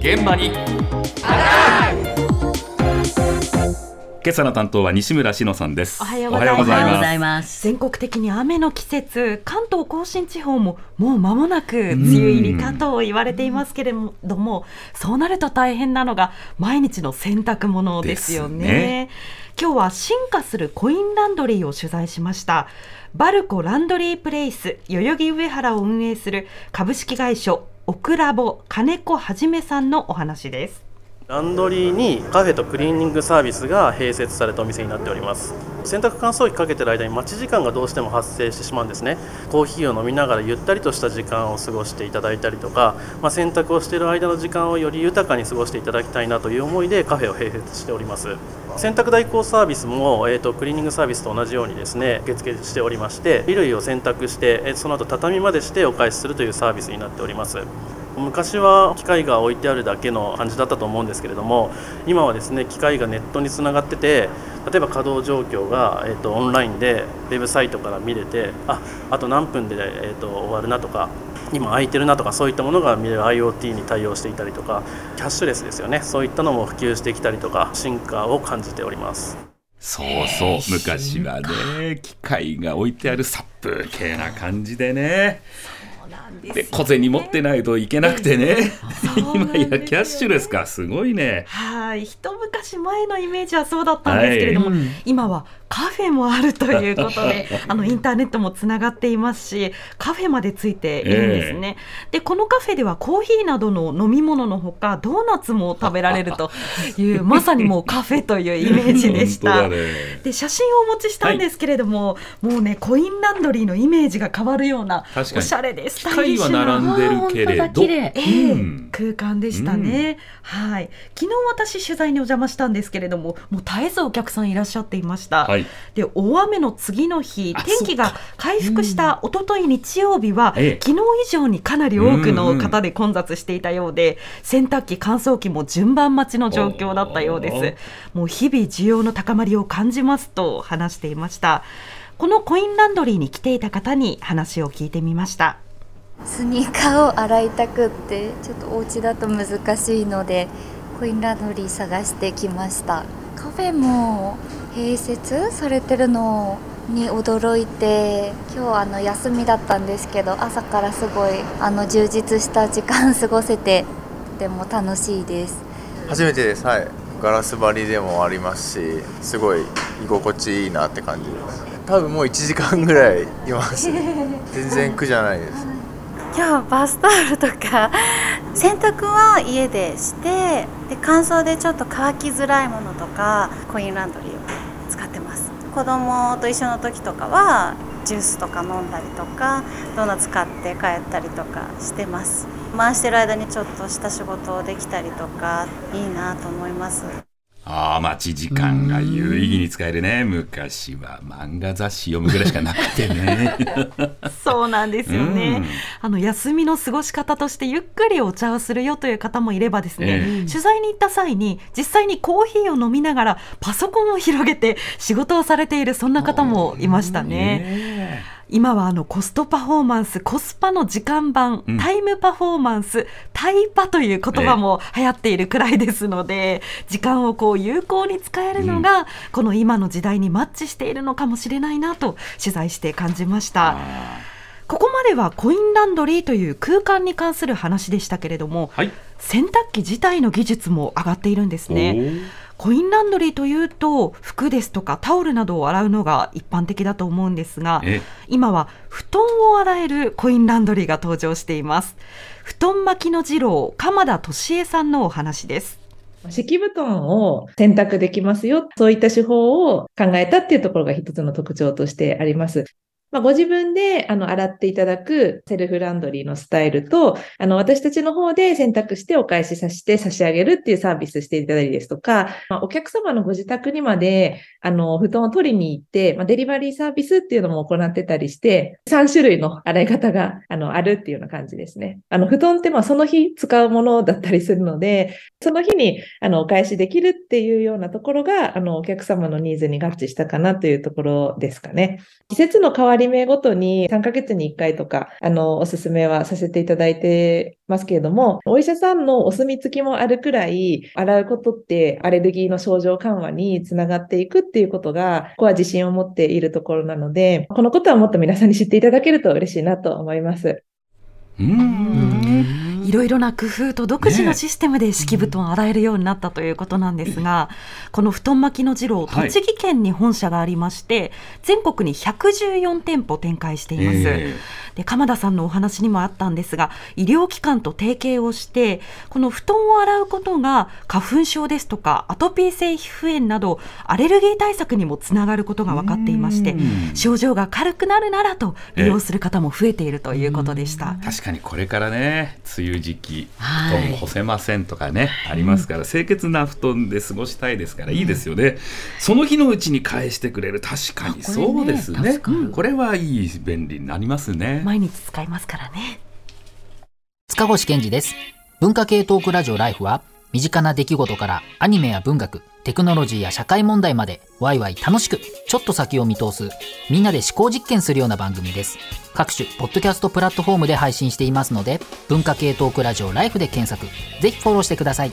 現場に。今朝の担当は西村志乃さんです。おはようございます。おはようございございます。全国的に雨の季節関東甲信地方ももう間もなく梅雨入りかと言われていますけれどもそうなると大変なのが毎日の洗濯物ですよね。ね。今日は進化するコインランドリーを取材しました。バルコランドリープレイス代々木上原を運営する株式会社オクラボ金子はじめさんのお話です。ランドリーにカフェとクリーニングサービスが併設されたお店になっております。洗濯乾燥機かけてる間に待ち時間がどうしても発生してしまうんですね。コーヒーを飲みながらゆったりとした時間を過ごしていただいたりとか、まあ、洗濯をしている間の時間をより豊かに過ごしていただきたいなという思いでカフェを併設しております。洗濯代行サービスも、えー、とクリーニングサービスと同じようにですね受付しておりまして衣類を洗濯してその後畳までしてお返しするというサービスになっております。昔は機械が置いてあるだけの感じだったと思うんですけれども今はですね機械がネットにつながってて例えば稼働状況が、えー、とオンラインでウェブサイトから見れてああと何分で、えー、と終わるなとか今空いてるなとかそういったものが見れる IoT に対応していたりとかキャッシュレスですよね。そういったのも普及してきたりとか進化を感じております。そうそう昔はね機械が置いてある殺風景な感じでねで小銭持ってないといけなくてね。今やキャッシュレスか。すごいね。はい。一昔前のイメージはそうだったんですけれども、はい。今はカフェもあるということで あのインターネットもつながっていますしカフェまでついているんですね、でこのカフェではコーヒーなどの飲み物のほかドーナツも食べられると いうまさにもうカフェというイメージでした。ね。で写真をお持ちしたんですけれども、もうねコインランドリーのイメージが変わるようなおしゃれでス機タイリッ械シュなは並んでるけれど。ええうん。空間でしたね、はい。昨日私取材にお邪魔したんですけれどももう絶えずお客さんいらっしゃっていました、はい。で大雨の次の日あ天気が回復した一昨日日曜日は、ええ。昨日以上にかなり多くの方で混雑していたようで、洗濯機乾燥機も順番待ちの状況だったようです。もう日々需要の高まりを感じますと話していました。このコインランドリーに来ていた方に話を聞いてみましたスニーカーを洗いたくってちょっとお家だと難しいのでコインランドリー探してきました。カフェも併設されてるのに驚いて今日あの休みだったんですけど朝からすごいあの充実した時間過ごせてとても楽しいです。初めてです。はい。ガラス張りでもありますしすごい居心地いいなって感じです。多分もう1時間ぐらいいます。全然苦じゃないです今日バスタオルとか 洗濯は家でしてで乾燥でちょっと乾きづらいものとかコインランドリーを使ってます。子供と一緒の時とかはジュースとか飲んだりとかドーナツ買って帰ったりとかしてます。回してる間にちょっとした仕事をできたりとかいいなと思います。ああ待ち時間が有意義に使えるね。昔は漫画雑誌読むぐらいしかなくてね。そうなんですよね、うん。あの休みの過ごし方としてゆっくりお茶をするよという方もいればですね、え取材に行った際に実際にコーヒーを飲みながらパソコンを広げて仕事をされているそんな方もいましたね。ね今はあのコストパフォーマンスコスパの時間版、うん。タイムパフォーマンスタイパという言葉も流行っているくらいですので、時間をこう有効に使えるのが、この今の時代にマッチしているのかもしれないなと取材して感じました。あここまではコインランドリーという空間に関する話でしたけれども、はい。洗濯機自体の技術も上がっているんですー。ね。コインランドリーというと服ですとかタオルなどを洗うのが一般的だと思うんですがえ今は布団を洗えるコインランドリーが登場しています布団巻きの二郎鎌田俊恵さんのお話です敷布団を洗濯できますよ。そういった手法を考えたっていうところが一つの特徴としてあります。まあ、ご自分であの洗っていただくセルフランドリーのスタイルと、あの私たちの方で選択してお返しさせて差し上げるっていうサービスしていただいたりですとか、まあ、お客様のご自宅にまであの布団を取りに行って、まあ、デリバリーサービスっていうのも行ってたりして、3種類の洗い方があのあるっていうような感じですね。あの布団ってまあその日使うものだったりするので、その日にあのお返しできるっていうようなところが、あのお客様のニーズに合致したかなというところですかね。季節の変わり目ごとに3ヶ月に1回とか、あの、おすすめはさせていただいてますけれども、お医者さんのお墨付きもあるくらい、洗うことってアレルギーの症状緩和につながっていくっていうことが、ここは自信を持っているところなので、このことはもっと皆さんに知っていただけると嬉しいなと思います。うんいろいろな工夫と独自のシステムで敷布団洗えるようになったということなんですが、この布団巻きの次郎、栃木県に本社がありまして、全国に114店舗展開しています。えーで鎌田さんのお話にもあったんですが医療機関と提携をしてこの布団を洗うことが花粉症ですとかアトピー性皮膚炎などアレルギー対策にもつながることが分かっていまして症状が軽くなるならと利用する方も増えているということでした。確かにこれからね梅雨時期布団干せませんとかね、はい、ありますから清潔な布団で過ごしたいですからいいですよね、うん、その日のうちに返してくれる。確かにそうですね。これはいい便利になりますね。毎日使いますからね。塚越健二です。文化系トークラジオライフは、身近な出来事からアニメや文学、テクノロジーや社会問題まで、ワイワイ楽しく、ちょっと先を見通す、みんなで思考実験するような番組です。各種、ポッドキャストプラットフォームで配信していますので、文化系トークラジオライフで検索、ぜひフォローしてください。